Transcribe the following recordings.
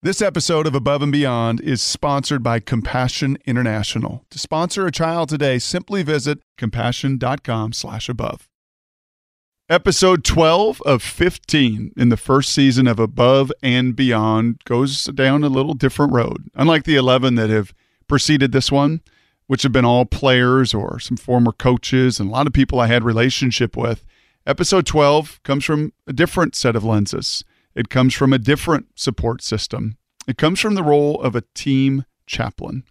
This episode of Above and Beyond is sponsored by Compassion International. To sponsor a child today, simply visit compassion.com/above. Episode 12 of 15 in the first season of Above and Beyond goes down a little different road. Unlike the 11 that have preceded this one, which have been all players or some former coaches and a lot of people I had relationship with, episode 12 comes from a different set of lenses. It comes from a different support system. It comes from the role of a team chaplain,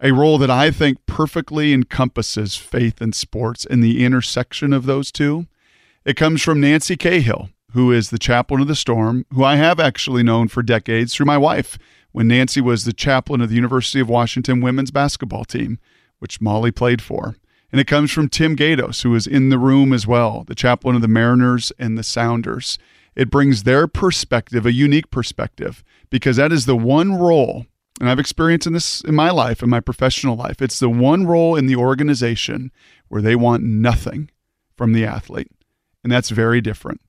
a role that I think perfectly encompasses faith and sports and the intersection of those two. It comes from Nancy Cahill, who is the chaplain of the Storm, who I have actually known for decades through my wife when Nancy was the chaplain of the University of Washington women's basketball team, which Molly played for. And it comes from Tim Gaydos, who is in the room as well, the chaplain of the Mariners and the Sounders. It brings their perspective, a unique perspective, because that is the one role, and I've experienced in this in my life, in my professional life, it's the one role in the organization where they want nothing from the athlete. And that's very different.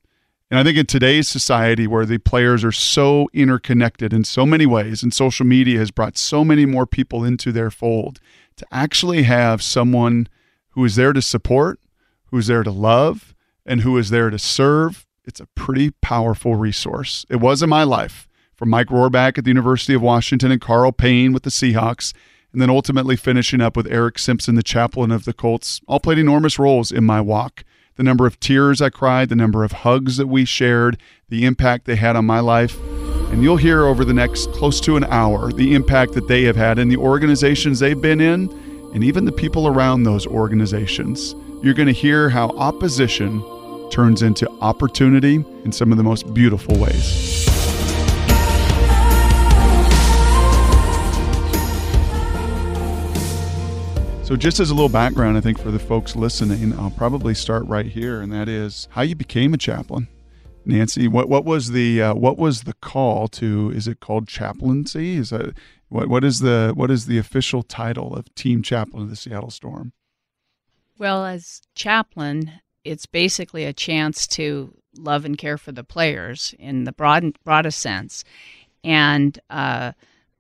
And I think in today's society where the players are so interconnected in so many ways, and social media has brought so many more people into their fold, to actually have someone who is there to support, who's there to love, and who is there to serve it's a pretty powerful resource. It was in my life from Mike Rohrback at the University of Washington and Karl Payne with the Seahawks, and then ultimately finishing up with Eric Simpson, the chaplain of the Colts, all played enormous roles in my walk. The number of tears I cried, the number of hugs that we shared, the impact they had on my life. And you'll hear over the next close to an hour the impact that they have had in the organizations they've been in and even the people around those organizations. You're going to hear how opposition turns into opportunity in some of the most beautiful ways. So, just as a little background, I think for the folks listening, I'll probably start right here, and that is how you became a chaplain. Nancy, what what was the uh, what was the call to? Is it called chaplaincy? Is that what what is the what is the official title of team chaplain of the Seattle Storm? Well, as chaplain, it's basically a chance to love and care for the players in the broad broadest sense. And uh,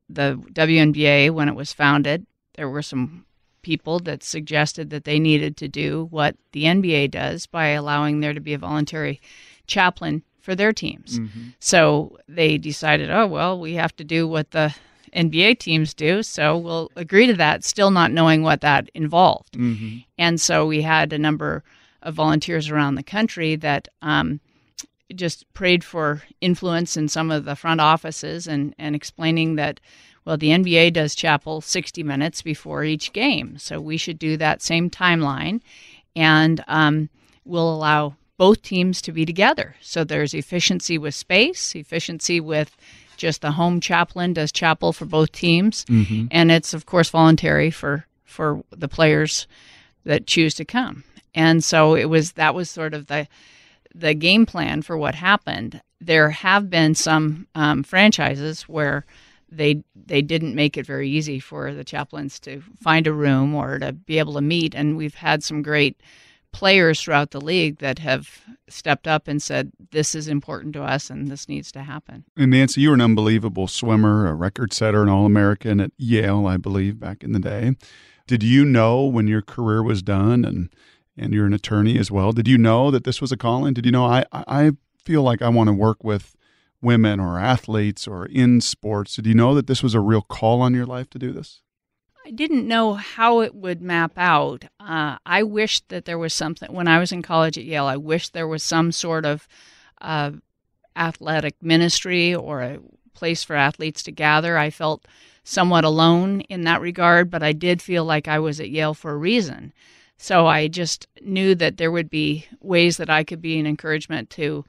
the WNBA, when it was founded, there were some people that suggested that they needed to do what the NBA does by allowing there to be a voluntary chaplain for their teams. Mm-hmm. So they decided, oh, well, we have to do what the NBA teams do, so we'll agree to that, still not knowing what that involved. Mm-hmm. And so we had a number of volunteers around the country that um, just prayed for influence in some of the front offices and, and explaining that, well, the NBA does chapel 60 minutes before each game. So we should do that same timeline and um, we'll allow both teams to be together. So there's efficiency with space, efficiency with just the home chaplain does chapel for both teams. Mm-hmm. And it's, of course, voluntary for, for the players that choose to come. And so it was that was sort of the the game plan for what happened. There have been some um, franchises where they they didn't make it very easy for the chaplains to find a room or to be able to meet, and we've had some great players throughout the league that have stepped up and said this is important to us and this needs to happen. And Nancy, you were an unbelievable swimmer, a record setter, an All American at Yale, I believe, back in the day. Did you know when your career was done and and you're an attorney as well. Did you know that this was a calling? Did you know I I feel like I want to work with women or athletes or in sports? Did you know that this was a real call on your life to do this? I didn't know how it would map out. Uh, I wished that there was something when I was in college at Yale. I wished there was some sort of uh, athletic ministry or a place for athletes to gather. I felt somewhat alone in that regard, but I did feel like I was at Yale for a reason. So I just knew that there would be ways that I could be an encouragement to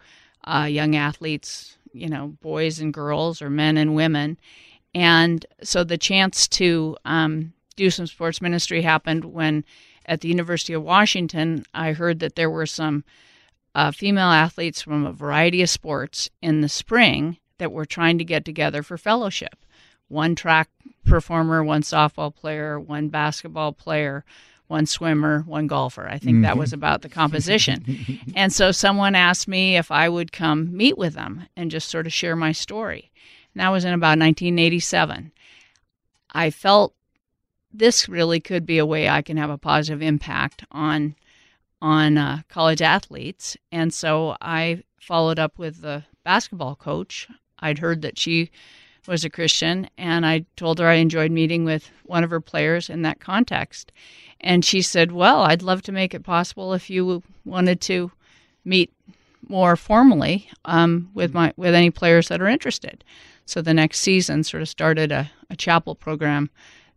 uh, young athletes, you know, boys and girls or men and women. And so the chance to um, do some sports ministry happened when at the University of Washington, I heard that there were some uh, female athletes from a variety of sports in the spring that were trying to get together for fellowship. One track performer, one softball player, one basketball player, one swimmer, one golfer. I think mm-hmm. that was about the composition. and so someone asked me if I would come meet with them and just sort of share my story. And that was in about 1987. I felt this really could be a way I can have a positive impact on on uh, college athletes. And so I followed up with the basketball coach. I'd heard that she was a Christian, and I told her I enjoyed meeting with one of her players in that context. And she said, Well, I'd love to make it possible if you wanted to meet more formally um, with my with any players that are interested. So the next season sort of started a, a chapel program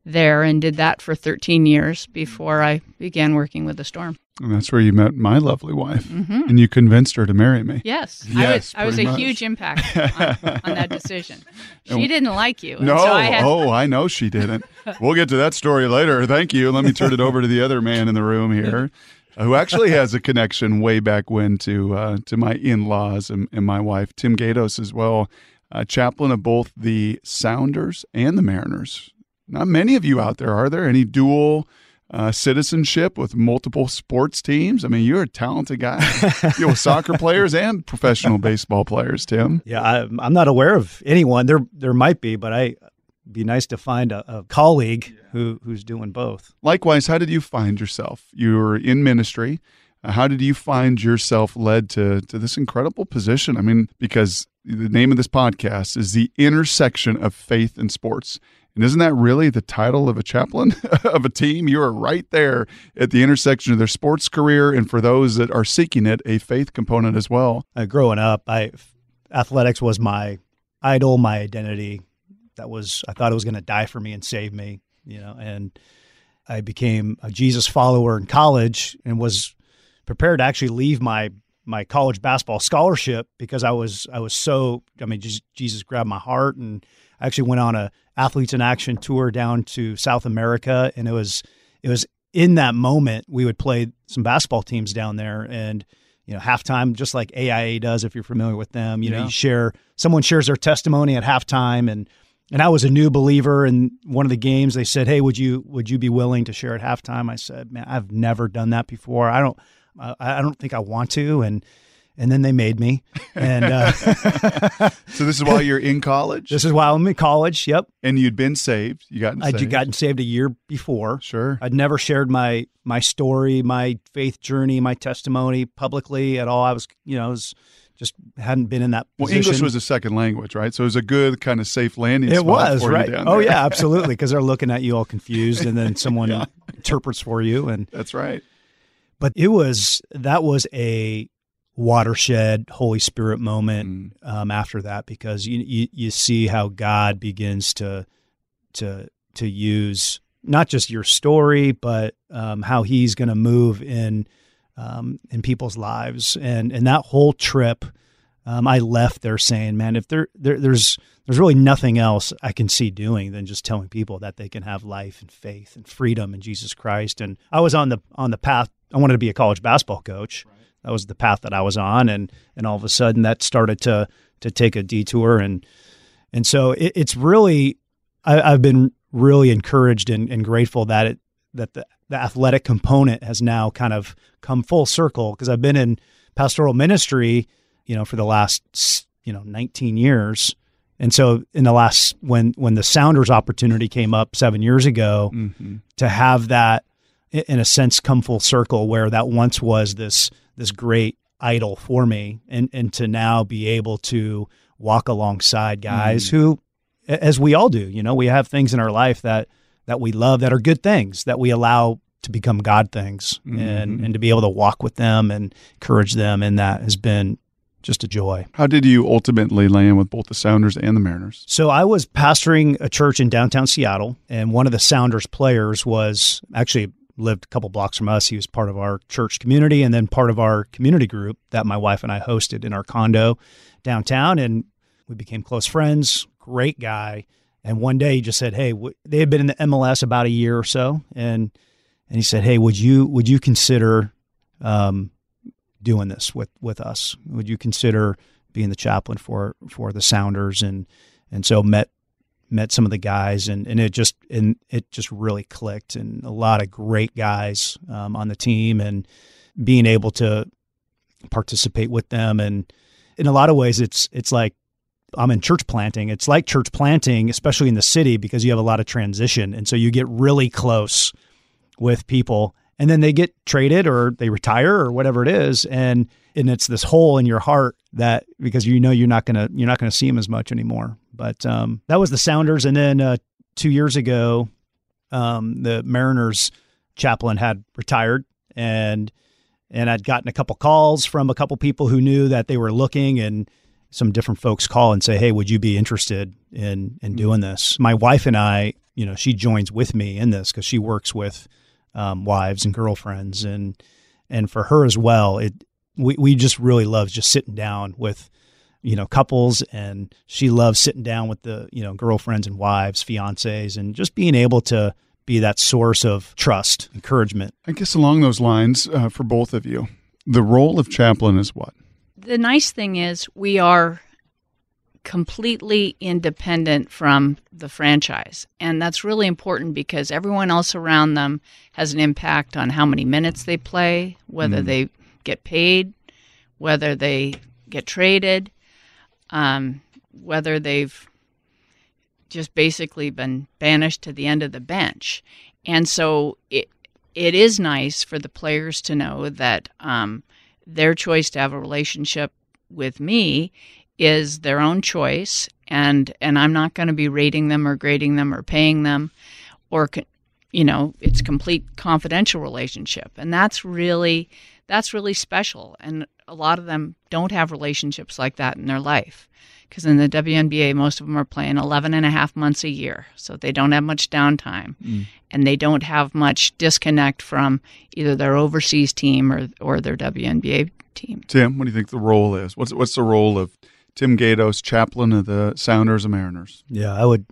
there and did that for 13 years before I began working with the Storm. And that's where you met my lovely wife, Mm-hmm. and you convinced her to marry me. Yes, Yes, I was, I was a much. huge impact on, on that decision. She didn't like you. No, so I had, oh, I know she didn't. we'll get to that story later. Thank you. Let me turn it over to the other man in the room here, who actually has a connection way back when to uh, to my in laws and, and my wife, Tim Gaydos, as well, uh, chaplain of both the Sounders and the Mariners. Not many of you out there, are there? Any dual uh, citizenship with multiple sports teams? I mean, you're a talented guy. you know, soccer players and professional baseball players, Tim. Yeah, I, I'm not aware of anyone. There, there might be, but I be nice to find a, a colleague who who's doing both. Likewise, how did you find yourself? You were in ministry. Uh, how did you find yourself led to to this incredible position? I mean, because the name of this podcast is the intersection of faith and sports. And isn't that really the title of a chaplain of a team? You are right there at the intersection of their sports career, and for those that are seeking it, a faith component as well. Uh, growing up, I athletics was my idol, my identity. That was I thought it was going to die for me and save me, you know. And I became a Jesus follower in college and was prepared to actually leave my my college basketball scholarship because I was I was so I mean just Jesus grabbed my heart and I actually went on a athletes in action tour down to South America and it was it was in that moment we would play some basketball teams down there. And you know halftime just like AIA does if you're familiar with them you know you share someone shares their testimony at halftime. And and I was a new believer in one of the games. They said hey would you would you be willing to share at halftime? I said man I've never done that before. I don't I, I don't think I want to. And and then they made me and uh, So this is while you're in college, this is why I'm in college yep and you'd been saved. You got I'd saved. gotten saved a year before sure. I'd never shared my my story, my faith journey, my testimony publicly at all. I was, you know, I was just hadn't been in that Well. English was a second language, right? So it was a good kind of safe landing it spot was for you right. Oh yeah, absolutely, because they're looking at you all confused, and then someone Yeah. interprets for you. And That's right. but it was that was a watershed Holy Spirit moment Mm. um, after that because you, you you see how God begins to to to use not just your story but um, how He's going to move in um, in people's lives. And and that whole trip um, I left there saying man if there, there there's there's really nothing else I can see doing than just telling people that they can have life and faith and freedom in Jesus Christ. And I was on the on the path I wanted to be a college basketball coach that was the path that I was on, and and all of a sudden that started to to take a detour, and and so it, it's really I, I've been really encouraged and, and grateful that it that the, the athletic component has now kind of come full circle because I've been in pastoral ministry, you know, for the last you know 19 years. And so in the last when when the Sounders opportunity came up 7 years ago, hmm to have that in a sense come full circle where that once was this this great idol for me and and to now be able to walk alongside guys who as we all do you know we have things in our life that that we love that are good things that we allow to become god things and Mhm. and to be able to walk with them and encourage them and that has been just a joy How did you ultimately land with both the Sounders and the Mariners? So I was pastoring a church in downtown Seattle, and one of the Sounders players was actually lived a couple blocks from us. He was part of our church community and then part of our community group that my wife and I hosted in our condo downtown, and we became close friends. Great guy. And one day he just said, "Hey, w- they had been in the MLS about a year or so, and and he said, "Hey, would you would you consider um, doing this with with us? Would you consider being the chaplain for for the Sounders?" And and so met met some of the guys, and and it just and it just really clicked, and a lot of great guys um, on the team, and being able to participate with them, and in a lot of ways, it's it's like I'm in church planting. It's like church planting, especially in the city, because you have a lot of transition. And so you get really close with people and then they get traded or they retire or whatever it is. And and it's this hole in your heart that because you know you're not gonna you're not gonna see them as much anymore. But um, that was the Sounders, and then uh, two years ago, um, the Mariners chaplain had retired, and and I'd gotten a couple calls from a couple people who knew that they were looking, and some different folks call and say, "Hey, would you be interested in in mm-hmm. doing this?" My wife and I, you know, she joins with me in this because she works with um, wives and girlfriends, and and for her as well, it we we just really love just sitting down with you know couples and she loves sitting down with the you know girlfriends and wives fiancés and just being able to be that source of trust encouragement i guess along those lines uh, for both of you the role of chaplain is what the nice thing is we are completely independent from the franchise. And that's really important because everyone else around them has an impact on how many minutes they play, whether mm. they get paid, whether they get traded, um, whether they've just basically been banished to the end of the bench. And so it it is nice for the players to know that um, their choice to have a relationship with me is their own choice, and and I'm not going to be rating them or grading them or paying them, or you know, it's complete confidential relationship, and that's really that's really special. And a lot of them don't have relationships like that in their life. Because in the WNBA, most of them are playing 11 and a half months a year. So they don't have much downtime. Mm. And they don't have much disconnect from either their overseas team or, or their WNBA team. Tim, what do you think the role is? What's, what's the role of Tim Gaydos, chaplain of the Sounders and Mariners? Yeah, I would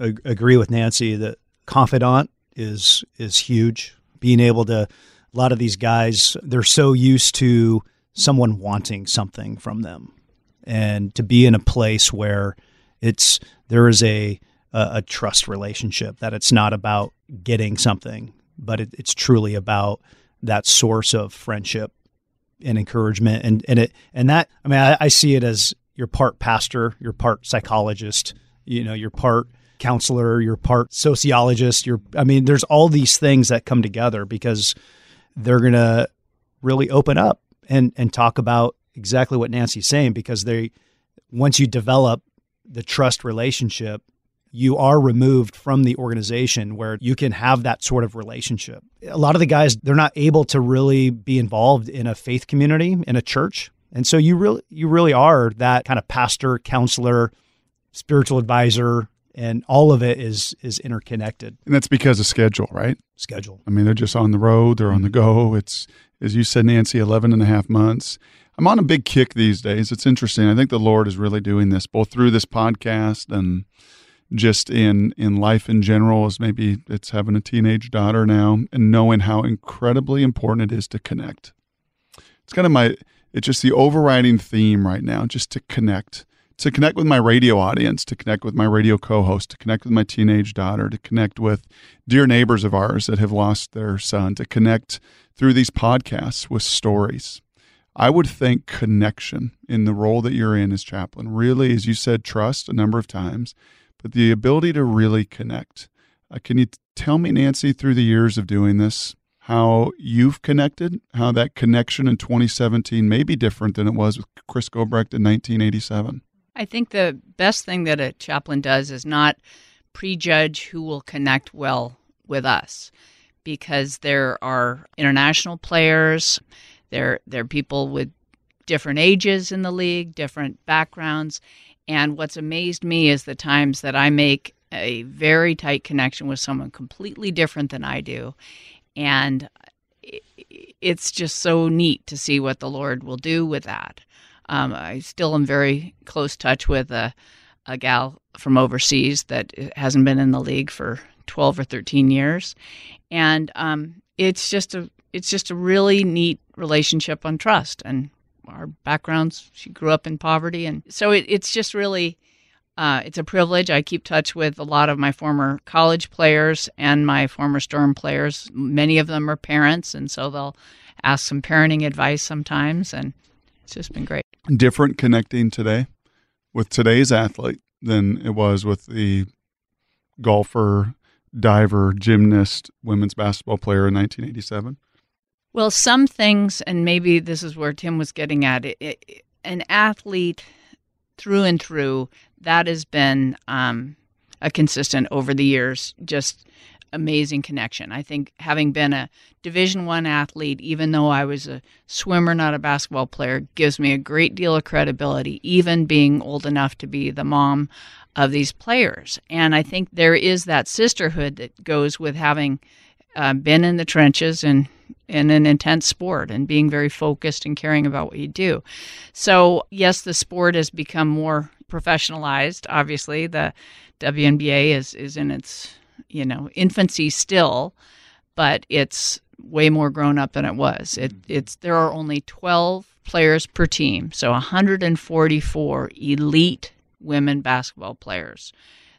ag- agree with Nancy that confidant is is huge. Being able to a lot of these guys, they're so used to someone wanting something from them. And to be in a place where it's there is a a, a trust relationship that it's not about getting something, but it, it's truly about that source of friendship and encouragement and and it and that I mean I, I see it as you're part pastor, you're part psychologist, you know, you're part counselor, you're part sociologist, you're I mean there's all these things that come together because they're going to really open up and and talk about exactly what Nancy's saying because they once you develop the trust relationship you are removed from the organization where you can have that sort of relationship. A lot of the guys they're not able to really be involved in a faith community in a church. And so you really you really are that kind of pastor, counselor, spiritual advisor, and all of it is is interconnected. And that's because of schedule, right? Schedule. I mean, they're just on the road, they're on the go. It's as you said, Nancy, 11 and a half months. I'm on a big kick these days. It's interesting. I think the Lord is really doing this both through this podcast and just in in life in general as maybe it's having a teenage daughter now and knowing how incredibly important it is to connect. It's kind of my it's just the overriding theme right now, just to connect to connect with my radio audience, to connect with my radio co host, to connect with my teenage daughter, to connect with dear neighbors of ours that have lost their son, to connect through these podcasts with stories. I would think connection in the role that you're in as chaplain really, as you said, trust a number of times, but the ability to really connect. Uh, can you tell me, Nancy, through the years of doing this, how you've connected, how that connection in 2017 may be different than it was with Chris Gobrecht in 1987? I think the best thing that a chaplain does is not prejudge who will connect well with us because there are international players, there there are people with different ages in the league, different backgrounds, and what's amazed me is the times that I make a very tight connection with someone completely different than I do. And it's just so neat to see what the Lord will do with that. Um, I still am very close touch with a, a gal from overseas that hasn't been in the league for 12 or 13 years, and um, it's just a it's just a really neat relationship on trust and our backgrounds. She grew up in poverty, and so it, it's just really uh, it's a privilege. I keep touch with a lot of my former college players and my former Storm players. Many of them are parents, and so they'll ask some parenting advice sometimes, and it's just been great. Different connecting today with today's athlete than it was with the golfer, diver, gymnast, women's basketball player in 1987? Well, some things, and maybe this is where Tim was getting at it, it an athlete through and through, that has been um, a consistent over the years, just amazing connection. I think having been a Division One athlete, even though I was a swimmer, not a basketball player, gives me a great deal of credibility, even being old enough to be the mom of these players. And I think there is that sisterhood that goes with having uh, been in the trenches and in an intense sport and being very focused and caring about what you do. So, yes, the sport has become more professionalized. Obviously, the WNBA is, is in its you know infancy still, but it's way more grown up than it was. It, mm-hmm. it's there are only 12 players per team, so 144 elite women basketball players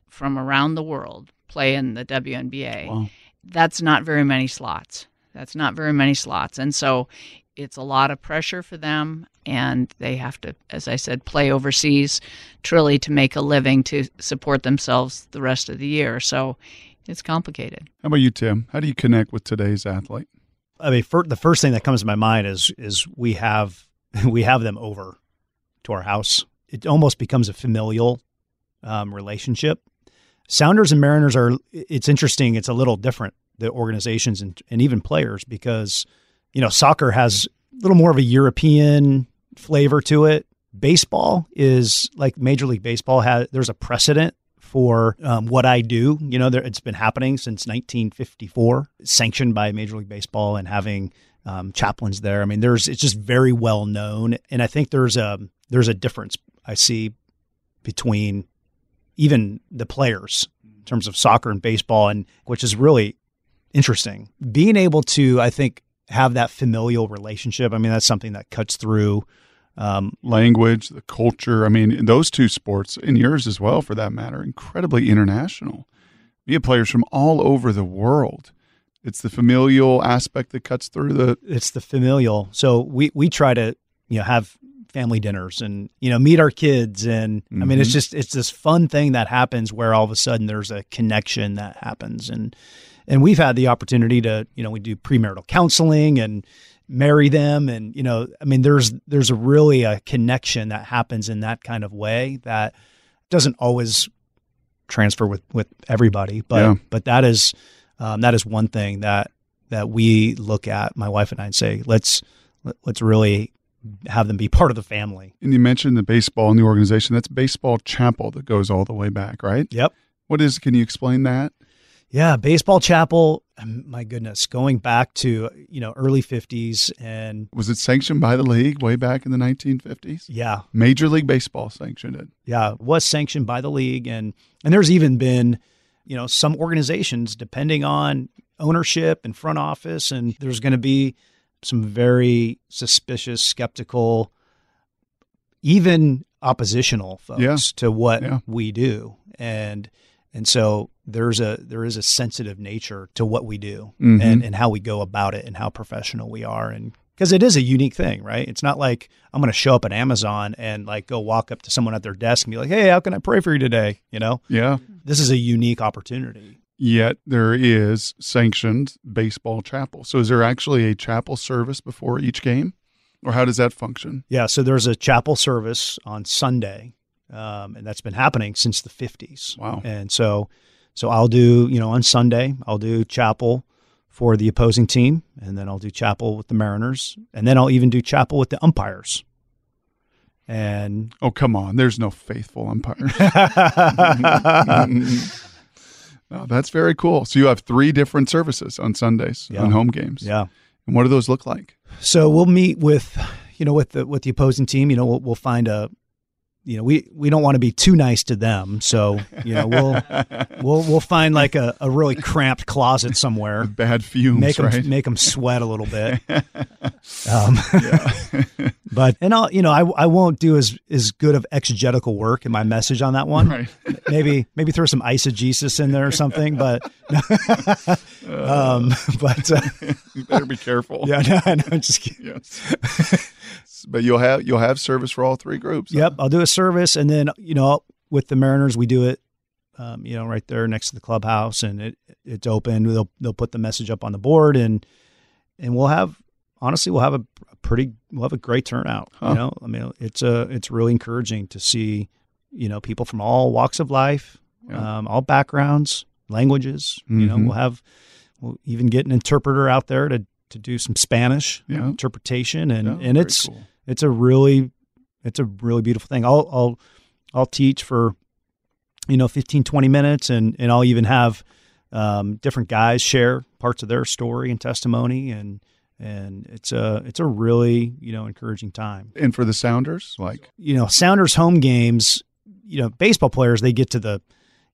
from around the world play in the WNBA. Wow. That's not very many slots. That's not very many slots. And so it's a lot of pressure for them and they have to as I said play overseas truly to make a living to support themselves the rest of the year. So it's complicated. How about you, Tim? How do you connect with today's athlete? I mean, for, the first thing that comes to my mind is is we have we have them over to our house. It almost becomes a familial um, relationship. Sounders and Mariners are. It's interesting. It's a little different. The organizations and, and even players because you know soccer has a little more of a European flavor to it. Baseball is like Major League Baseball has. There's a precedent for um, what I do. You know, there, it's been happening since 1954, sanctioned by Major League Baseball and having um, chaplains there. I mean, there's it's just very well known, and I think there's a there's a difference I see between even the players in terms of soccer and baseball, and which is really interesting. Being able to, I think, have that familial relationship. I mean, that's something that cuts through um, language, the culture. I mean, those two sports, and yours as well for that matter, incredibly international. We have players from all over the world. It's the familial aspect that cuts through the. It's the familial. So we we try to you know have family dinners and you know meet our kids and mm-hmm. I mean it's mm-hmm. just it's this fun thing that happens where all of a sudden there's a connection that happens and and we've had the opportunity to you know we do premarital counseling and marry them and you know i mean there's there's a really a connection that happens in that kind of way that doesn't always transfer with with everybody but yeah. but that is um, that is one thing that that we look at my wife and I and say let's let, let's really have them be part of the family. And you mentioned the baseball in the organization. That's baseball chapel that goes all the way back, right? Yep. What is? Can you explain that? Yeah, baseball chapel. Um, my goodness, going back to you know early '50s and was it sanctioned by the league way back in the 1950s? Yeah, Major League Baseball sanctioned it. Yeah, it was sanctioned by the league, and and there's even been you know some organizations depending on ownership and front office, and there's going to be some very suspicious, skeptical, even oppositional folks yeah. to what yeah. we do, and and so there's a there is a sensitive nature to what we do mm-hmm. and, and how we go about it and how professional we are and because it is a unique thing, right? It's not like I'm going to show up at Amazon and like go walk up to someone at their desk and be like, "Hey, how can I pray for you today?" You know? Yeah. This is a unique opportunity. Yet there is sanctioned baseball chapel. So is there actually a chapel service before each game, or how does that function? Yeah. So there's a chapel service on Sunday um, and that's been happening since the 50s. Wow. And so, so I'll do, you know, on Sunday, I'll do chapel for the opposing team, and then I'll do chapel with the Mariners, and then I'll even do chapel with the umpires. And oh, come on, there's no faithful umpires. oh, that's very cool. So you have three different services on Sundays yeah. on home games. Yeah. And what do those look like? So we'll meet with, you know, with the with the opposing team. You know, we'll, we'll find a you know, we, we don't want to be too nice to them. So, you know, we'll we'll we'll find like a, a really cramped closet somewhere. Bad fumes, make them right? make them sweat a little bit. Um, But and I'll you know I, I won't do as as good of exegetical work in my message on that one. Right. maybe maybe throw some eisegesis in there or something. But um, but uh, you better be careful. yeah, no, no, I'm just kidding. Yes. But you'll have you'll have service for all three groups. huh? Yep, I'll do a service, and then you know with the Mariners we do it, um, you know, right there next to the clubhouse, and it it's open. They'll they'll put the message up on the board, and and we'll have honestly we'll have a, a pretty we'll have a great turnout. Huh. You know, I mean it's a it's really encouraging to see you know people from all walks of life, Yeah. um, all backgrounds, languages. You know, Mhm. we'll have we'll even get an interpreter out there to to do some Spanish Yeah. interpretation, and Yeah, and it's cool. It's a really it's a really beautiful thing. I'll i'll i'll teach for you know 15 20 minutes and and i'll even have um, different guys share parts of their story and testimony and and it's a it's a really you know encouraging time. And for the Sounders, like? You know sounders home games you know baseball players they get to the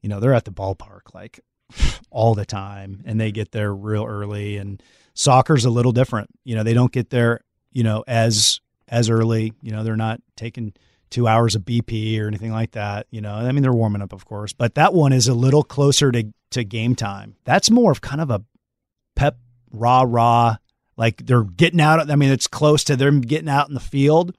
you know they're at the ballpark like all the time and they get there real early and soccer's a little different. You know they don't get there you know as as early you know they're not taking two hours of bp or anything like that you know i mean they're warming up of course but that one is a little closer to to game time that's more of kind of a pep rah rah like they're getting out i mean it's close to them getting out in the field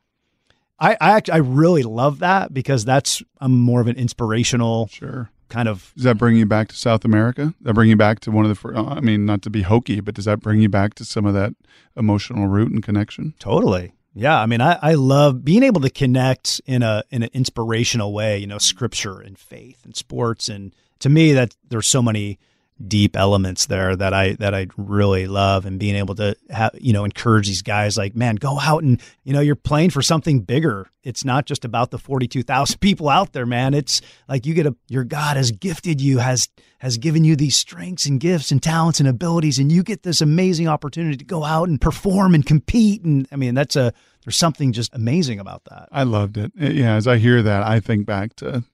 I I, act, I really love that because that's I'm more of an inspirational sure. kind of Does that bring you back to South America? Does that bring you back to one of the? fir- I mean, not to be hokey, but does that bring you back to some of that emotional root and connection? totally yeah I mean I, I love being able to connect in a in an inspirational way you know scripture and faith and sports. And to me that there's so many deep elements there that I that I really love and being able to have you know encourage these guys like man go out and you know you're playing for something bigger. It's not just about the 42,000 people out there man. It's like you get a your God has gifted you has has given you these strengths and gifts and talents and abilities and you get this amazing opportunity to go out and perform and compete. And I mean that's a there's something just amazing about that. I loved it. Uh, Yeah, as I hear that, I think back to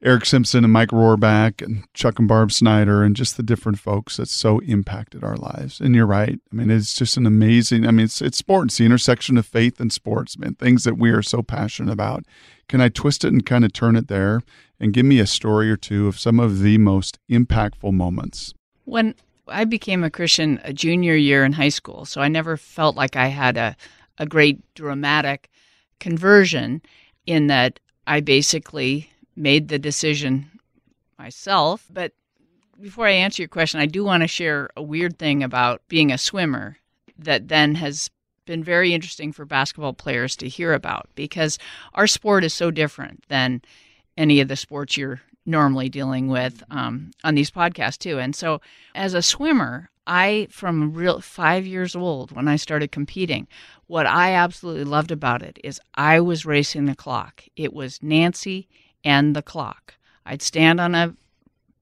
Eric Simpson and Mike Rohrback and Chuck and Barb Snyder and just the different folks that so impacted our lives. And you're right. I mean, it's just an amazing. I mean, it's it's sports, the intersection of faith and sports, man. Things that we are so passionate about. Can I twist it and kind of turn it there and give me a story or two of some of the most impactful moments? When I became a Christian a junior year in high school, so I never felt like I had a, a great dramatic conversion in that I basically made the decision myself. But before I answer your question, I do want to share a weird thing about being a swimmer that then has been very interesting for basketball players to hear about because our sport is so different than any of the sports you're normally dealing with um, on these podcasts too. And so, as a swimmer, I from real five years old when I started competing, what I absolutely loved about it is I was racing the clock. It was Nancy and the clock. I'd stand on a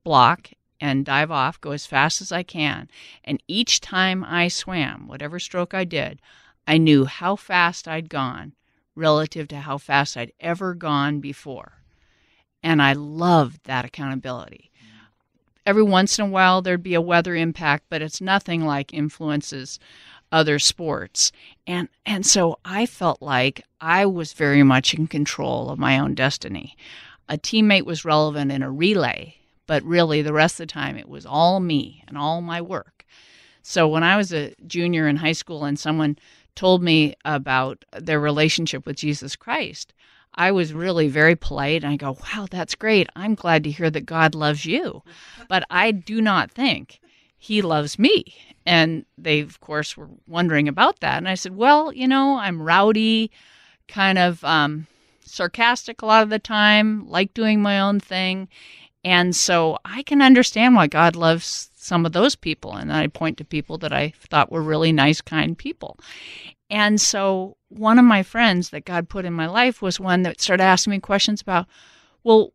block and dive off, go as fast as I can. And each time I swam, whatever stroke I did, I knew how fast I'd gone relative to how fast I'd ever gone before. And I loved that accountability. Every once in a while, there'd be a weather impact, but it's nothing like influences other sports. And, and so I felt like I was very much in control of my own destiny. A teammate was relevant in a relay, but really the rest of the time it was all me and all my work. So when I was a junior in high school and someone told me about their relationship with Jesus Christ, I was really very polite and I go, wow, that's great. I'm glad to hear that God loves you. But I do not think he loves me. And they, of course, were wondering about that. And I said, well, you know, I'm rowdy, kind of um, sarcastic a lot of the time, like doing my own thing. And so I can understand why God loves some of those people. And I point to people that I thought were really nice, kind people. And so one of my friends that God put in my life was one that started asking me questions about, well,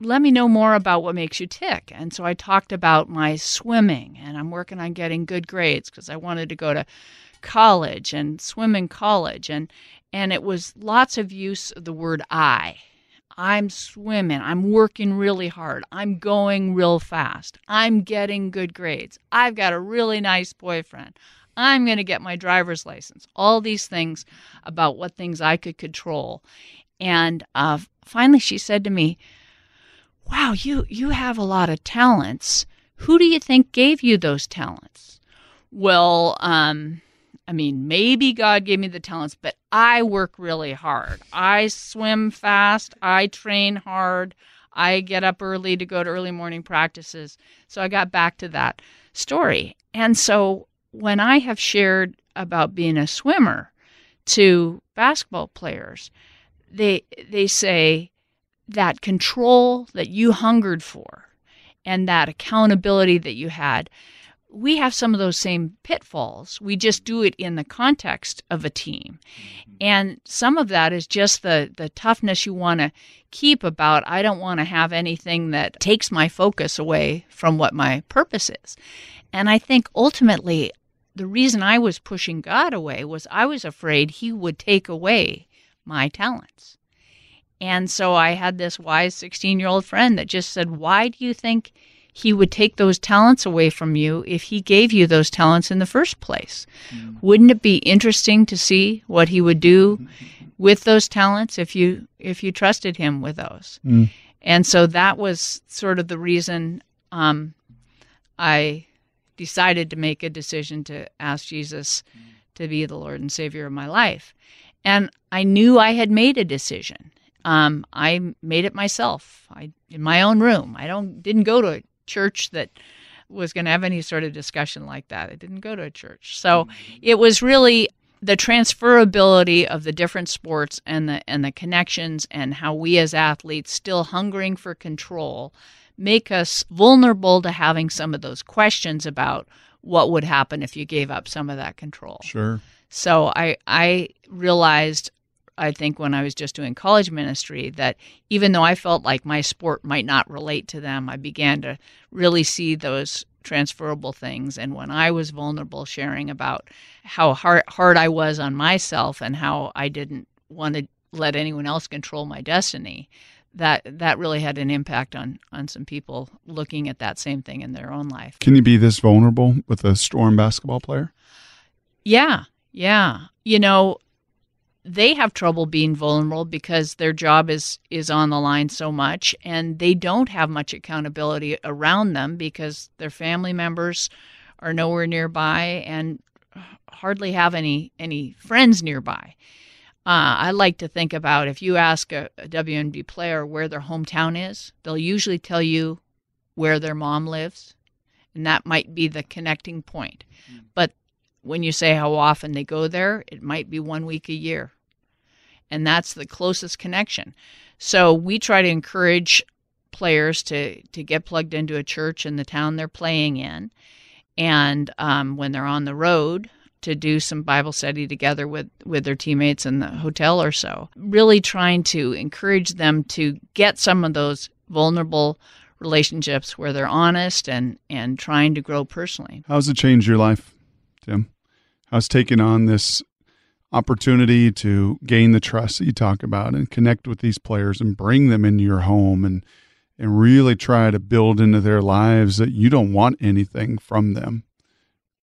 let me know more about what makes you tick. And so I talked about my swimming and I'm working on getting good grades because I wanted to go to college and swim in college and and it was lots of use of the word I. I'm swimming. I'm working really hard. I'm going real fast. I'm getting good grades. I've got a really nice boyfriend. I'm going to get my driver's license. All these things about what things I could control. And uh, finally, she said to me, "Wow, you you have a lot of talents. Who do you think gave you those talents?" Well, um, I mean, maybe God gave me the talents, but I work really hard. I swim fast. I train hard. I get up early to go to early morning practices. So I got back to that story. And so when I have shared about being a swimmer to basketball players, they they say that control that you hungered for and that accountability that you had we have some of those same pitfalls. We just do it in the context of a team. Mm-hmm. And some of that is just the, the toughness you want to keep about, I don't want to have anything that takes my focus away from what my purpose is. And I think ultimately, the reason I was pushing God away was I was afraid He would take away my talents. And so I had this wise 16 year old friend that just said, Why do you think he would take those talents away from you if he gave you those talents in the first place. Mm. Wouldn't it be interesting to see what he would do with those talents if you if you trusted him with those? Mm. And so that was sort of the reason um, I decided to make a decision to ask Jesus to be the Lord and Savior of my life. And I knew I had made a decision. Um, I made it myself. I in my own room. I don't didn't go to church that was going to have any sort of discussion like that. I didn't go to a church. So mm-hmm. it was really the transferability of the different sports and the and the connections and how we as athletes still hungering for control make us vulnerable to having some of those questions about what would happen if you gave up some of that control. Sure. So I I realized I think when I was just doing college ministry that even though I felt like my sport might not relate to them, I began to really see those transferable things. And when I was vulnerable, sharing about how hard, hard I was on myself and how I didn't want to let anyone else control my destiny, that that really had an impact on on some people looking at that same thing in their own life. Can you be this vulnerable with a storm basketball player? Yeah, yeah. You know, they have trouble being vulnerable because their job is is on the line so much and they don't have much accountability around them because their family members are nowhere nearby and hardly have any any friends nearby. Uh, I like to think about if you ask a, a WNBA player where their hometown is, they'll usually tell you where their mom lives, and that might be the connecting point. Mm. But when you say how often they go there, it might be one week a year. And that's the closest connection. So we try to encourage players to, to get plugged into a church in the town they're playing in. And um, when they're on the road, to do some Bible study together with, with their teammates in the hotel or so. Really trying to encourage them to get some of those vulnerable relationships where they're honest and, and trying to grow personally. How's it changed your life? Tim? How's taking on this opportunity to gain the trust that you talk about and connect with these players and bring them into your home and and really try to build into their lives that you don't want anything from them.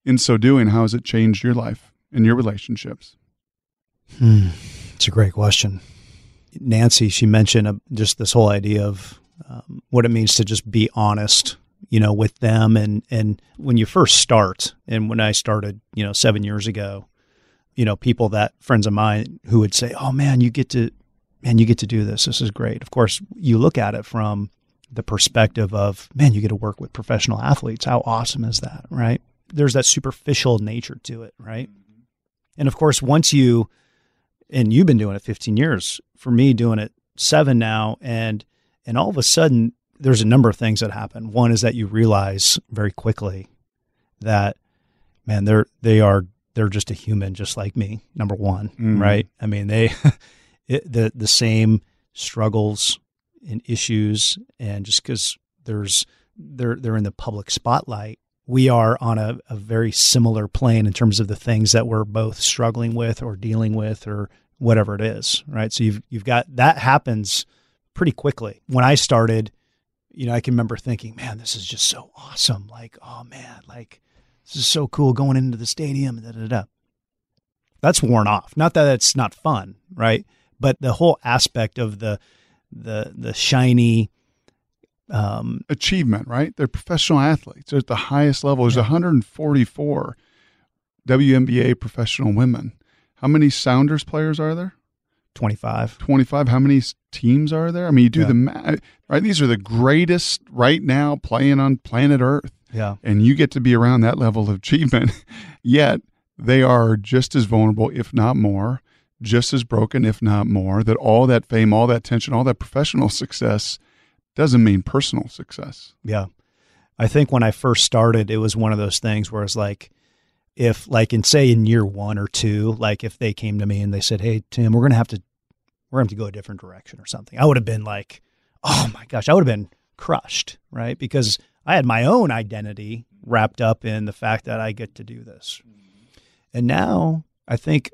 In so doing, how has it changed your life and your relationships? Hmm. It's a great question. Nancy, she mentioned uh, just this whole idea of um, what it means to just be honest you know, with them. And, and when you first start, and when I started, you know, seven years ago, you know, people that friends of mine who would say, Oh man, you get to, man, you get to do this. This is great. Of course, you look at it from the perspective of, man, you get to work with professional athletes. How awesome is that? Right. There's that superficial nature to it. Right. Mm-hmm. And of course, once you, and you've been doing it 15 years, for me, doing it seven now, and, and all of a sudden there's a number of things that happen. One is that you realize very quickly that man, they're they are they're just a human just like me. Number one, mm. right? I mean, they it, the the same struggles and issues, and just because there's they're they're in the public spotlight, we are on a, a very similar plane in terms of the things that we're both struggling with or dealing with or whatever it is, right? So you've you've got that happens pretty quickly. When I started, you know, I can remember thinking, man, this is just so awesome. Like, oh man, like This is so cool going into the stadium. Da, da, da. That's worn off. Not that it's not fun, right? But the whole aspect of the the the shiny um, achievement, right? They're professional athletes. They're at the highest level. There's yeah. 144 WNBA professional women. How many Sounders players are there? 25. 25. How many teams are there? I mean, you do yeah. the math, right? These are the greatest right now playing on planet Earth. Yeah. And you get to be around that level of achievement. Yet they are just as vulnerable, if not more, just as broken, if not more, that all that fame, all that tension, all that professional success doesn't mean personal success. Yeah. I think when I first started, it was one of those things where it's like, if like in say in year one or two, like if they came to me and they said, "Hey Tim, we're gonna have to, we're gonna go a different direction or something," I would have been like, "Oh my gosh," I would have been crushed, right? Because I had my own identity wrapped up in the fact that I get to do this, and now I think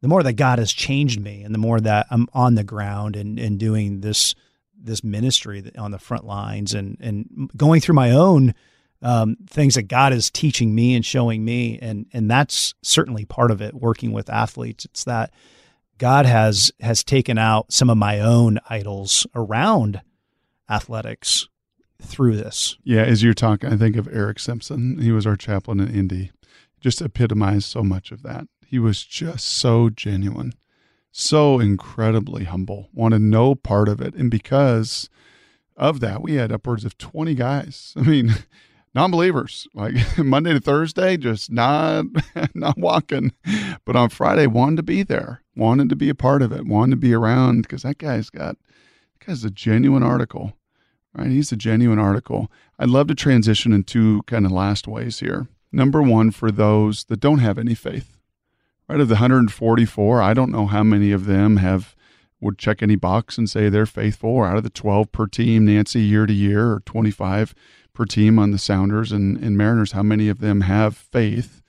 the more that God has changed me, and the more that I'm on the ground and and doing this this ministry on the front lines and and going through my own um, things that God is teaching me and showing me, and and that's certainly part of it. Working with athletes, it's that God has has taken out some of my own idols around athletics through this. Yeah, as you're talking, I think of Eric Simpson. He was our chaplain in Indy. Just epitomized so much of that. He was just so genuine, so incredibly humble, wanted no part of it, and because of that, we had upwards of 20 guys. I mean, non-believers like monday to thursday just not not walking but on friday wanted to be there wanted to be a part of it wanted to be around because that guy's got that guy's a genuine article right he's a genuine article i'd love to transition in two kind of last ways here number one for those that don't have any faith right of the 144 i don't know how many of them have would check any box and say they're faithful or out of the 12 per team nancy year to year or 25 per team on the Sounders and, and Mariners, how many of them have faith?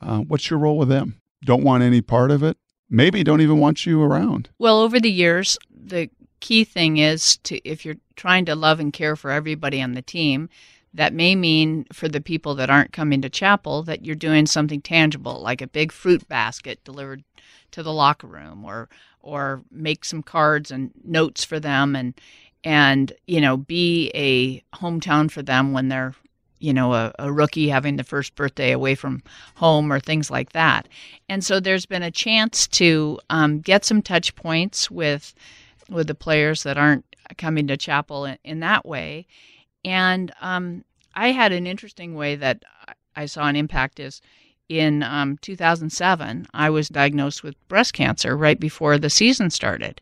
Uh, what's your role with them? Don't want any part of it? Maybe don't even want you around. Well, over the years, the key thing is to if you're trying to love and care for everybody on the team, that may mean for the people that aren't coming to chapel that you're doing something tangible, like a big fruit basket delivered to the locker room, or or make some cards and notes for them, and and you know be a hometown for them when they're you know a, a, rookie having the first birthday away from home or things like that. And so there's been a chance to um, get some touch points with with the players that aren't coming to chapel in, in that way. And um, i had an interesting way that i saw an impact is in um, 2007, I was diagnosed with breast cancer right before the season started.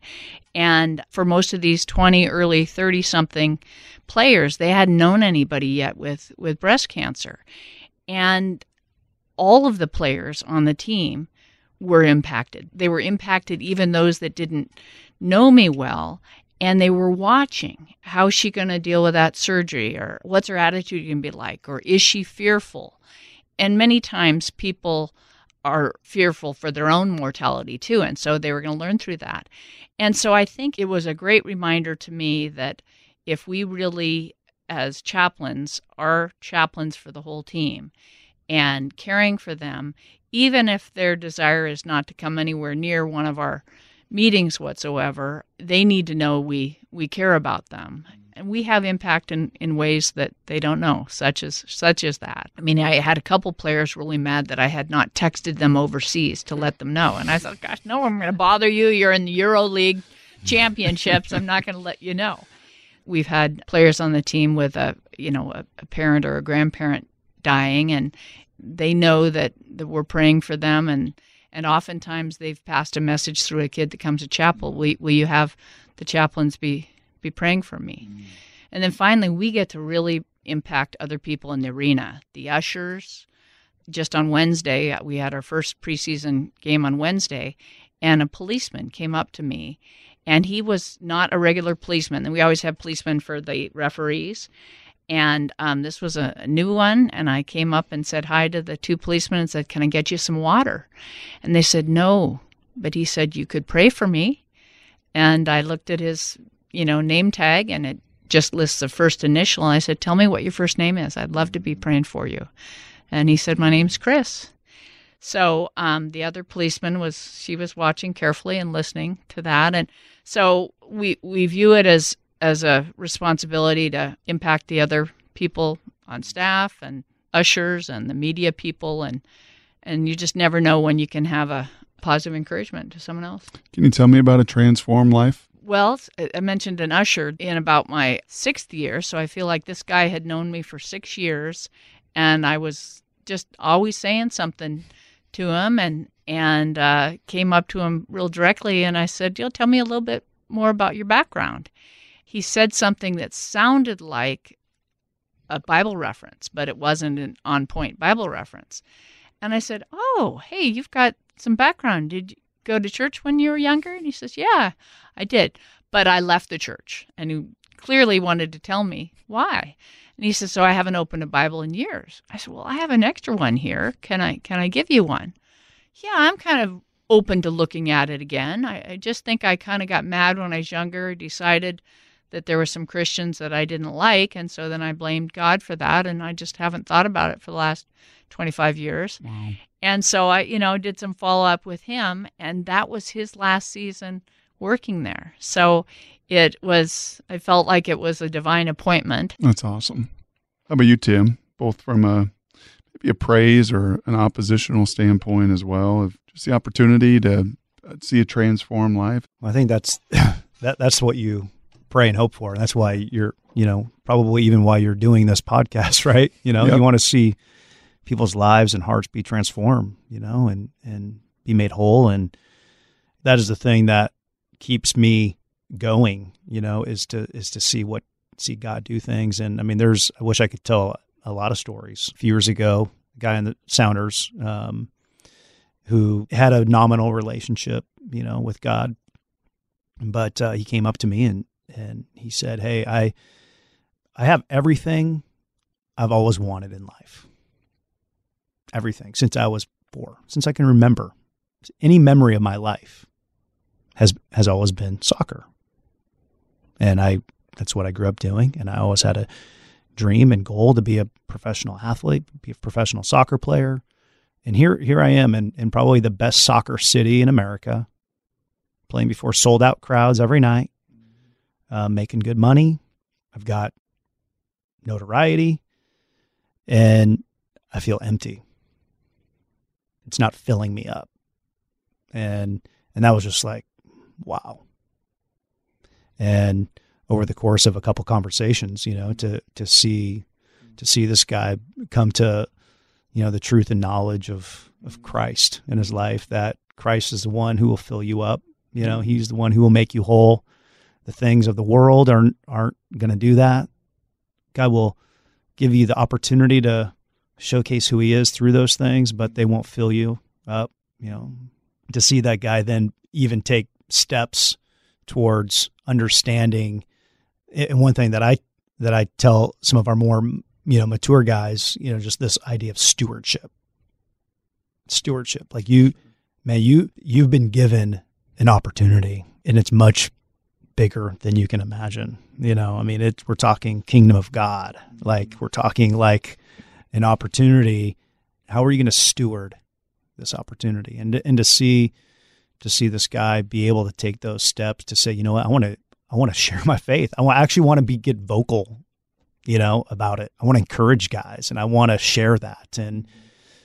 And for most of these 20, early 30 something players, they hadn't known anybody yet with, with breast cancer. And all of the players on the team were impacted. They were impacted, even those that didn't know me well. And they were watching how's she going to deal with that surgery, or what's her attitude going to be like, or is she fearful? And many times people are fearful for their own mortality too. And so they were going to learn through that. And so I think it was a great reminder to me that if we really, as chaplains, are chaplains for the whole team and caring for them, even if their desire is not to come anywhere near one of our meetings whatsoever, they need to know we, we care about them and we have impact in, in ways that they don't know, such as such as that. I mean, I had a couple players really mad that I had not texted them overseas to let them know, and I thought, gosh, no, I'm going to bother you. You're in the Euro League championships. I'm not going to let you know. We've had players on the team with a you know a, a parent or a grandparent dying, and they know that, that we're praying for them and and oftentimes they've passed a message through a kid that comes to chapel. Will, will you have the chaplains be be praying for me. Mm. And then finally, we get to really impact other people in the arena. The ushers, just on Wednesday, uh, we had our first preseason game on Wednesday, and a policeman came up to me, and he was not a regular policeman. And we always have policemen for the referees. And um, this was a, a, new one. And I came up and said hi to the two policemen and said, Can I get you some water? And they said, No. But he said, You could pray for me. And I looked at his you know, name tag and it just lists the first initial. And I said, Tell me what your first name is. I'd love to be praying for you. And he said, My name's Chris. So um, the other policeman was she was watching carefully and listening to that, and so we we view it as as a responsibility to impact the other people on staff and ushers and the media people, and and you just never know when you can have a positive encouragement to someone else. Can you tell me about a transform life? Well, I mentioned an usher in about my sixth year, so I feel like this guy had known me for six years, and I was just always saying something to him, and and uh, came up to him real directly, and I said, "You'll tell me a little bit more about your background." He said something that sounded like a Bible reference, but it wasn't an on-point Bible reference, and I said, "Oh, hey, you've got some background. Did you go to church when you were younger?" And he says, "Yeah, I did, but I left the church." And he clearly wanted to tell me why. And he says, "So I haven't opened a Bible in years." I said, "Well, I have an extra one here. Can I can I give you one?" Yeah, I'm kind of open to looking at it again. I, I just think I kind of got mad when I was younger, decided that there were some Christians that I didn't like, and so then I blamed God for that, and I just haven't thought about it for the last 25 years. Wow. And so I, you know, did some follow up with him, and that was his last season working there. So it was, I felt like it was a divine appointment. That's awesome. How about you, Tim? Both from a maybe a praise or an oppositional standpoint as well, of just the opportunity to uh, see a transformed life. Well, I think that's that that's what you pray and hope for. And that's why you're, you know, probably even why you're doing this podcast, right? You know, Yep. you want to see people's lives and hearts be transformed, you know, and and be made whole and that is the thing that keeps me going, you know, is to is to see what see God do things and I mean there's I wish I could tell a lot of stories. A few years ago, a guy in the Sounders um who had a nominal relationship, you know, with God but uh, he came up to me and and he said, "Hey, I I have everything I've always wanted in life. Everything since I was four, since I can remember. Any memory of my life has has always been soccer, and I that's what I grew up doing. And I always had a dream and goal to be a professional athlete, be a professional soccer player. And here here I am in, in probably the best soccer city in America." playing before sold out crowds every night, uh, making good money. I've got notoriety, and I feel empty. It's not filling me up, and and that was just like, wow. And over the course of a couple conversations, you know, to to see to see this guy come to, you know, the truth and knowledge of of Christ in his life that Christ is the one who will fill you up you know, he's the one who will make you whole. The things of the world aren't aren't going to do that. God will give you the opportunity to showcase who he is through those things, but they won't fill you up, you know. To see that guy then even take steps towards understanding and one thing that I that I tell some of our more, you know, mature guys, you know, just this idea of stewardship. Stewardship. Like you man, you you've been given an opportunity and it's much bigger than you can imagine you know? I mean it we're talking kingdom of god. Like we're talking like an opportunity. How are you going to steward this opportunity? And and to see to see this guy be able to take those steps to say you know what? I want to i want to share my faith. I want, I actually want to be get vocal you know about it. I want to encourage guys and i want to share that. And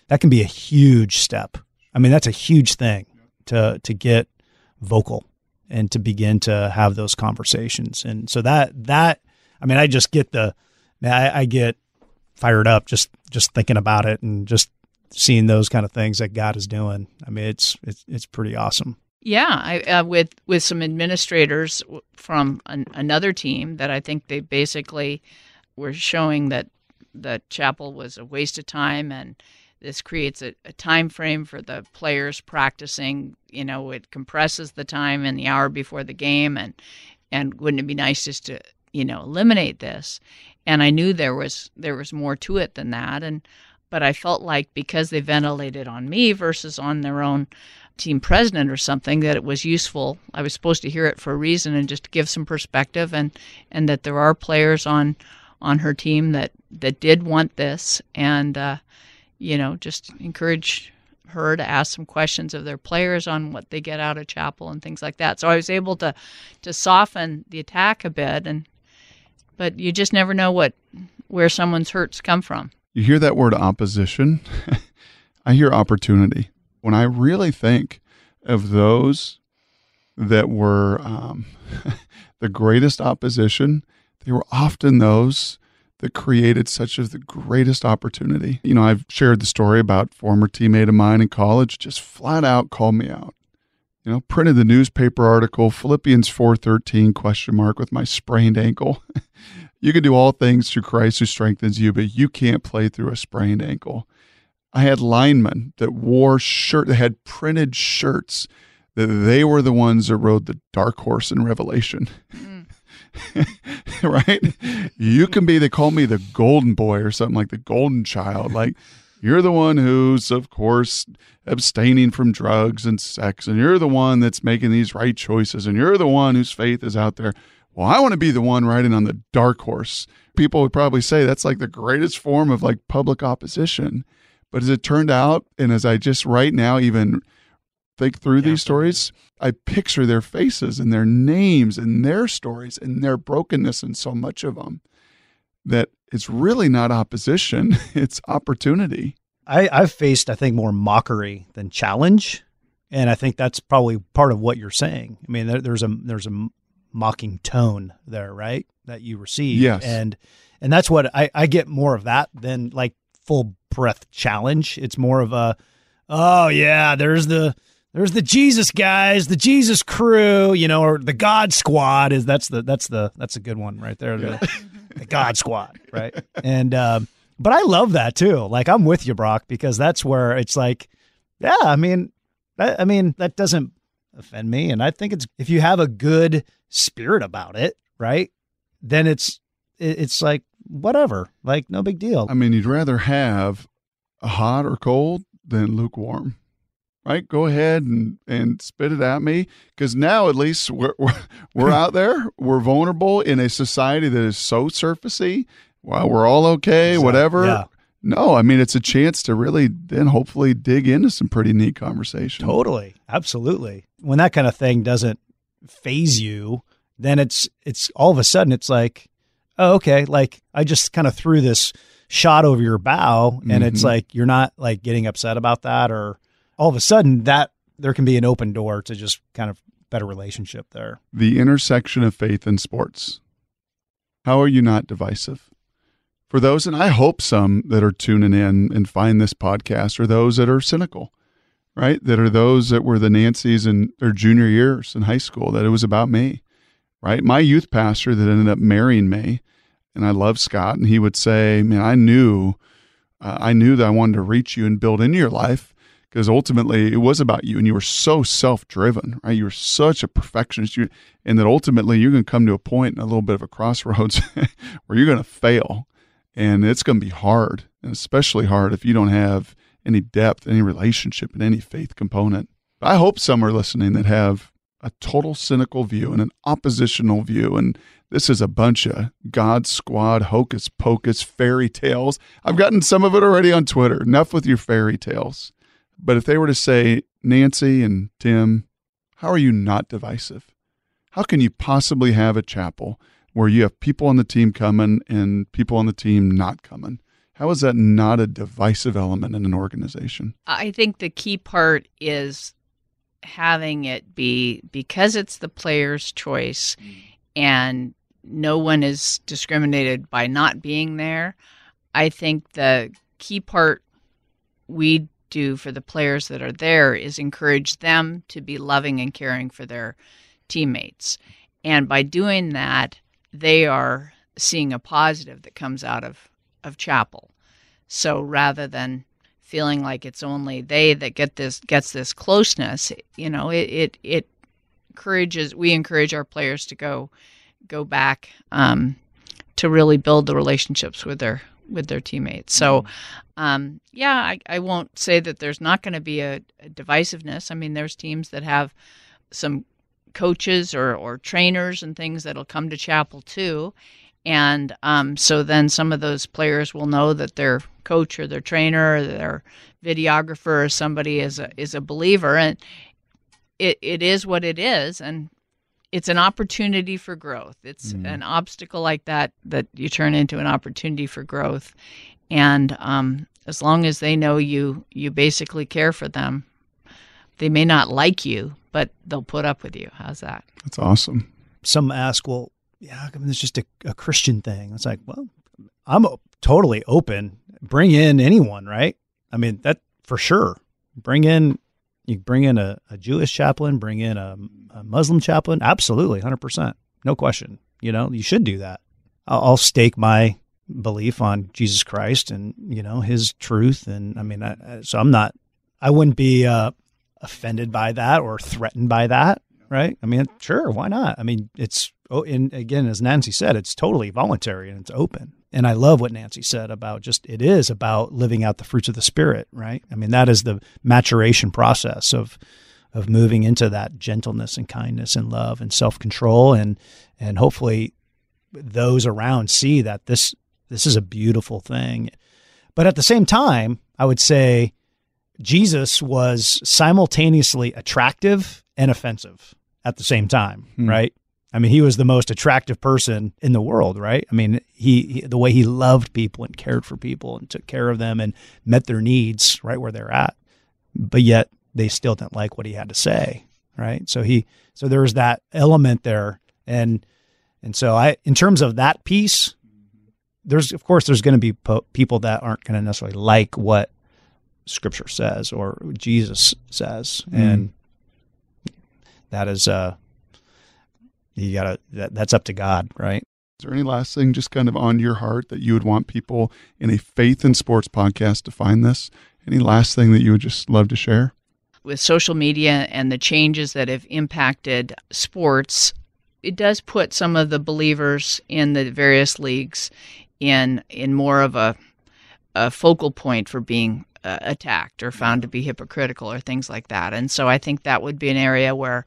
that can be a huge step. I mean that's a huge thing to to get vocal and to begin to have those conversations. And so that that I mean, I just get the I, I get fired up just just thinking about it and just seeing those kind of things that God is doing. I mean, it's it's it's pretty awesome. Yeah, I, uh, with with some administrators from an, another team that I think they basically were showing that the chapel was a waste of time and this creates a, a time frame for the players practicing you know it compresses the time in the hour before the game and and wouldn't it be nice just to you know eliminate this? And i knew there was there was more to it than that. And but i felt like because they ventilated on me versus on their own team president or something that it was useful. I was supposed to hear it for a reason and just give some perspective and and that there are players on on her team that that did want this. And uh you know, just encourage her to ask some questions of their players on what they get out of chapel and things like that. So I was able to to soften the attack a bit and but you just never know what where someone's hurts come from. You hear that word opposition? I hear opportunity. When I really think of those that were um, the greatest opposition, they were often those that created such of the greatest opportunity. You know, I've shared the story about former teammate of mine in college just flat out called me out. You know, printed the newspaper article Philippians 4:13 question mark with my sprained ankle. you can do all things through Christ who strengthens you, but you can't play through a sprained ankle. I had linemen that wore shirt that had printed shirts that they were the ones that rode the dark horse in Revelation. Mm. right? You can be, they call me the golden boy or something like the golden child. Like, you're the one who's, of course, abstaining from drugs and sex, and you're the one that's making these right choices, and you're the one whose faith is out there. Well, I want to be the one riding on the dark horse. People would probably say that's like the greatest form of like public opposition. But as it turned out, and as I just right now even think through yeah, these stories, I picture their faces and their names and their stories and their brokenness and so much of them that it's really not opposition, it's opportunity. I, I've faced, I think, more mockery than challenge. And I think that's probably part of what you're saying. I mean, there, there's a there's a mocking tone there, right? That you receive. Yes. And and that's what I, I get more of that than like full breath challenge. It's more of a, oh yeah, there's the there's the Jesus guys, the Jesus crew, you know, or the God squad is that's the that's the that's a good one right there. Yeah. The, the, God squad, right? And um, but I love that too. Like I'm with you, Brock, because that's where it's like, yeah, I mean, I, I mean that doesn't offend me, and I think it's if you have a good spirit about it, right? Then it's it's like whatever, like no big deal. I mean, you'd rather have a hot or cold than lukewarm right? Go ahead and, and spit it at me. Because now at least we're, we're, we're out there. We're vulnerable in a society that is so surfacey. Well, we're all okay, whatever. Yeah. No, I mean, it's a chance to really then hopefully dig into some pretty neat conversation. Totally. Absolutely. When that kind of thing doesn't phase you, then it's, it's all of a sudden it's like, oh, okay. Like I just kind of threw this shot over your bow and mm-hmm. it's like, you're not like getting upset about that or, all of a sudden that there can be an open door to just kind of better relationship there. The intersection of faith and sports. How are you not divisive? For those, and I hope some that are tuning in and find this podcast are those that are cynical, right? That are those that were the Nancy's in their junior years in high school, that it was about me, right? My youth pastor that ended up marrying me, and I love Scott, and he would say, man, I knew, uh, I knew that I wanted to reach you and build into your life because ultimately it was about you and you were so self-driven right you were such a perfectionist you, and that ultimately you're going to come to a point in a little bit of a crossroads where you're going to fail and it's going to be hard and especially hard if you don't have any depth any relationship and any faith component i hope some are listening that have a total cynical view and an oppositional view and this is a bunch of God squad hocus pocus fairy tales. I've gotten some of it already on Twitter. Enough with your fairy tales. But if they were to say, Nancy and Tim, how are you not divisive? How can you possibly have a chapel where you have people on the team coming and people on the team not coming? How is that not a divisive element in an organization? I think the key part is having it be because it's the player's choice hmm. and no one is discriminated by not being there. I think the key part we do for the players that are there is encourage them to be loving and caring for their teammates. And by doing that, they are seeing a positive that comes out of, of chapel. So rather than feeling like it's only they that get this gets this closeness, you know, it it, it encourages we encourage our players to go go back um, to really build the relationships with their with their teammates. So, mm-hmm. um, yeah, I, I, won't say that there's not going to be a, a, divisiveness. I mean, there's teams that have some coaches or, or trainers and things that'll come to chapel too. And um, so then some of those players will know that they're coach or their trainer or their videographer or somebody is a is a believer and it, it is what it is and it's an opportunity for growth. It's mm. an obstacle like that that you turn into an opportunity for growth. And um, as long as they know you, you basically care for them. They may not like you, but they'll put up with you. How's that? That's awesome. Some ask, well, yeah, I mean, it's just a, a Christian thing. It's like, well, I'm totally open. Bring in anyone, right? I mean, that for sure. Bring in you bring in a, a Jewish chaplain, bring in a, a Muslim chaplain. Absolutely, 100%. No question. You know, you should do that. I'll, I'll stake my belief on Jesus Christ and, you know, his truth. And I mean, I, so I'm not, I wouldn't be uh, offended by that or threatened by that. Right. I mean, sure. Why not? I mean, it's, oh, and again, as Nancy said, it's totally voluntary and it's open. And I love what Nancy said about just it is about living out the fruits of the spirit, right? I mean, that is the maturation process of of moving into that gentleness and kindness and love and self-control and and hopefully those around see that this this is a beautiful thing. But at the same time, I would say Jesus was simultaneously attractive and offensive at the same time, hmm. right? I mean, he was the most attractive person in the world, right? I mean, he, he, the way he loved people and cared for people and took care of them and met their needs right where they're at. But yet they still didn't like what he had to say, right? So he so there was that element there and and so I in terms of that piece there's of course there's going to be po- people that aren't going to necessarily like what scripture says or Jesus says mm. and that is uh you gotta that, that's up to God, right? Is there any last thing just kind of on your heart that you would want people in a faith and sports podcast to find this? Any last thing that you would just love to share? With social media and the changes that have impacted sports, it does put some of the believers in the various leagues in in more of a, a focal point for being uh, attacked or found to be hypocritical or things like that. And so I think that would be an area where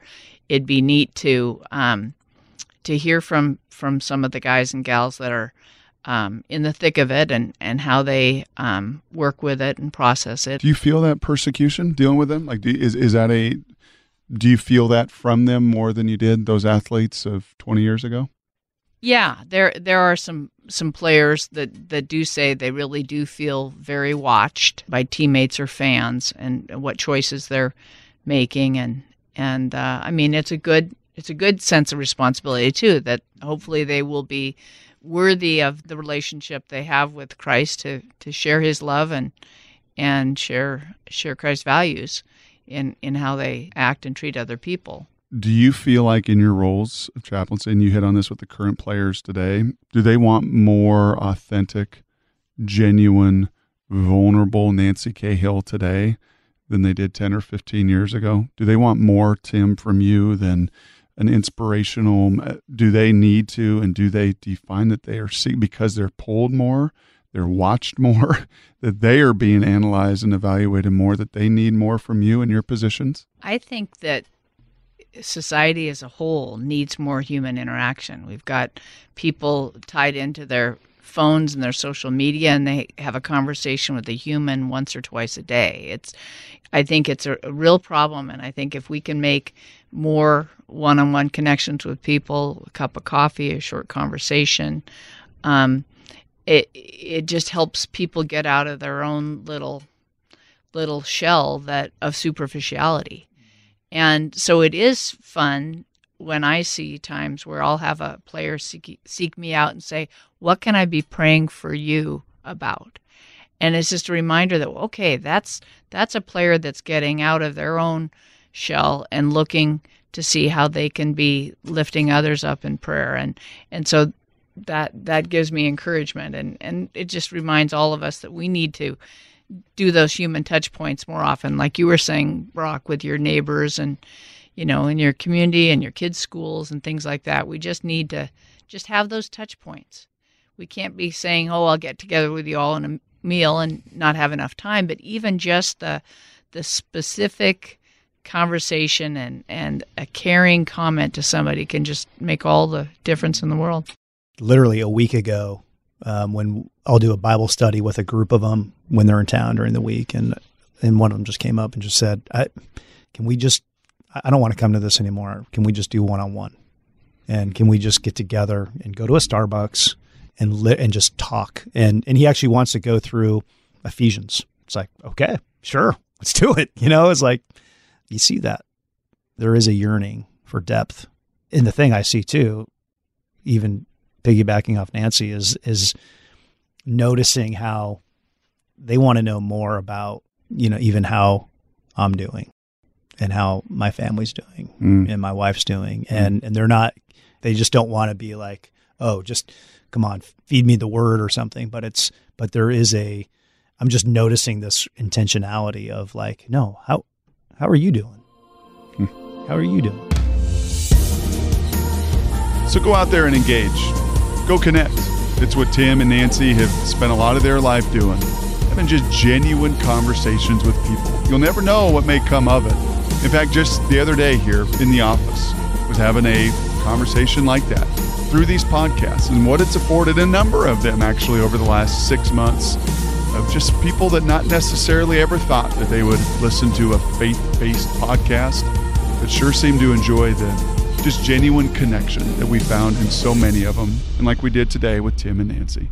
it'd be neat to um, to hear from from some of the guys and gals that are um, in the thick of it and and how they um, work with it and process it. Do you feel that persecution dealing with them? Like, do, is is that a do you feel that from them more than you did those athletes of 20 years ago? Yeah, there there are some some players that that do say they really do feel very watched by teammates or fans and what choices they're making and and uh, I mean it's a good it's a good sense of responsibility too that hopefully they will be worthy of the relationship they have with Christ to to share His love and and share share Christ's values in in how they act and treat other people. Do you feel like in your roles of chaplaincy, and you hit on this with the current players today, do they want more authentic, genuine, vulnerable Nancy Cahill today than they did 10 or 15 years ago? Do they want more, Tim, from you than an inspirational? Uh, do they need to, and do they define that they are see because they're pulled more, they're watched more, that they are being analyzed and evaluated more, that they need more from you in your positions? I think that society as a whole needs more human interaction. We've got people tied into their phones and their social media and they have a conversation with a human once or twice a day. It's I think it's a, real problem and I think if we can make more one-on-one connections with people, a cup of coffee, a short conversation, um, it it just helps people get out of their own little little shell that of superficiality. And so it is fun when I see times where I'll have a player seek, seek me out and say, What can I be praying for you about? And it's just a reminder that, okay, that's, that's a player that's getting out of their own shell and looking to see how they can be lifting others up in prayer. And, and so that, that gives me encouragement. And, and it just reminds all of us that we need to do those human touch points more often, like you were saying, Brock, with your neighbors and, you know, in your community and your kids' schools and things like that. We just need to just have those touch points. We can't be saying, "Oh, I'll get together with you all in a meal" and not have enough time. But even just the the specific conversation and and a caring comment to somebody can just make all the difference in the world. Literally a week ago, um, when I'll do a Bible study with a group of them when they're in town during the week, and and one of them just came up and just said, I, "Can we just? I don't want to come to this anymore. Can we just do one on one? And can we just get together and go to a Starbucks and li- and just talk?" And and he actually wants to go through Ephesians. It's like, okay, sure, let's do it. You know, it's like you see that there is a yearning for depth. And the thing I see too, even piggybacking off Nancy, is is noticing how they want to know more about, you know, even how I'm doing and how my family's doing Mm. and my wife's doing. And and they're not they just don't want to be like, oh, just come on, feed me the word or something. But it's but there is a I'm just noticing this intentionality of like, no, how how are you doing? How are you doing? So go out there and engage. Go connect. It's what Tim and Nancy have spent a lot of their life doing. Having just genuine conversations with people. You'll never know what may come of it. In fact, just the other day here in the office was having a conversation like that through these podcasts and what it's afforded a number of them actually over the last six months of just people that not necessarily ever thought that they would listen to a faith-based podcast but sure seem to enjoy the just genuine connection that we found in so many of them, and like we did today with Tim and Nancy.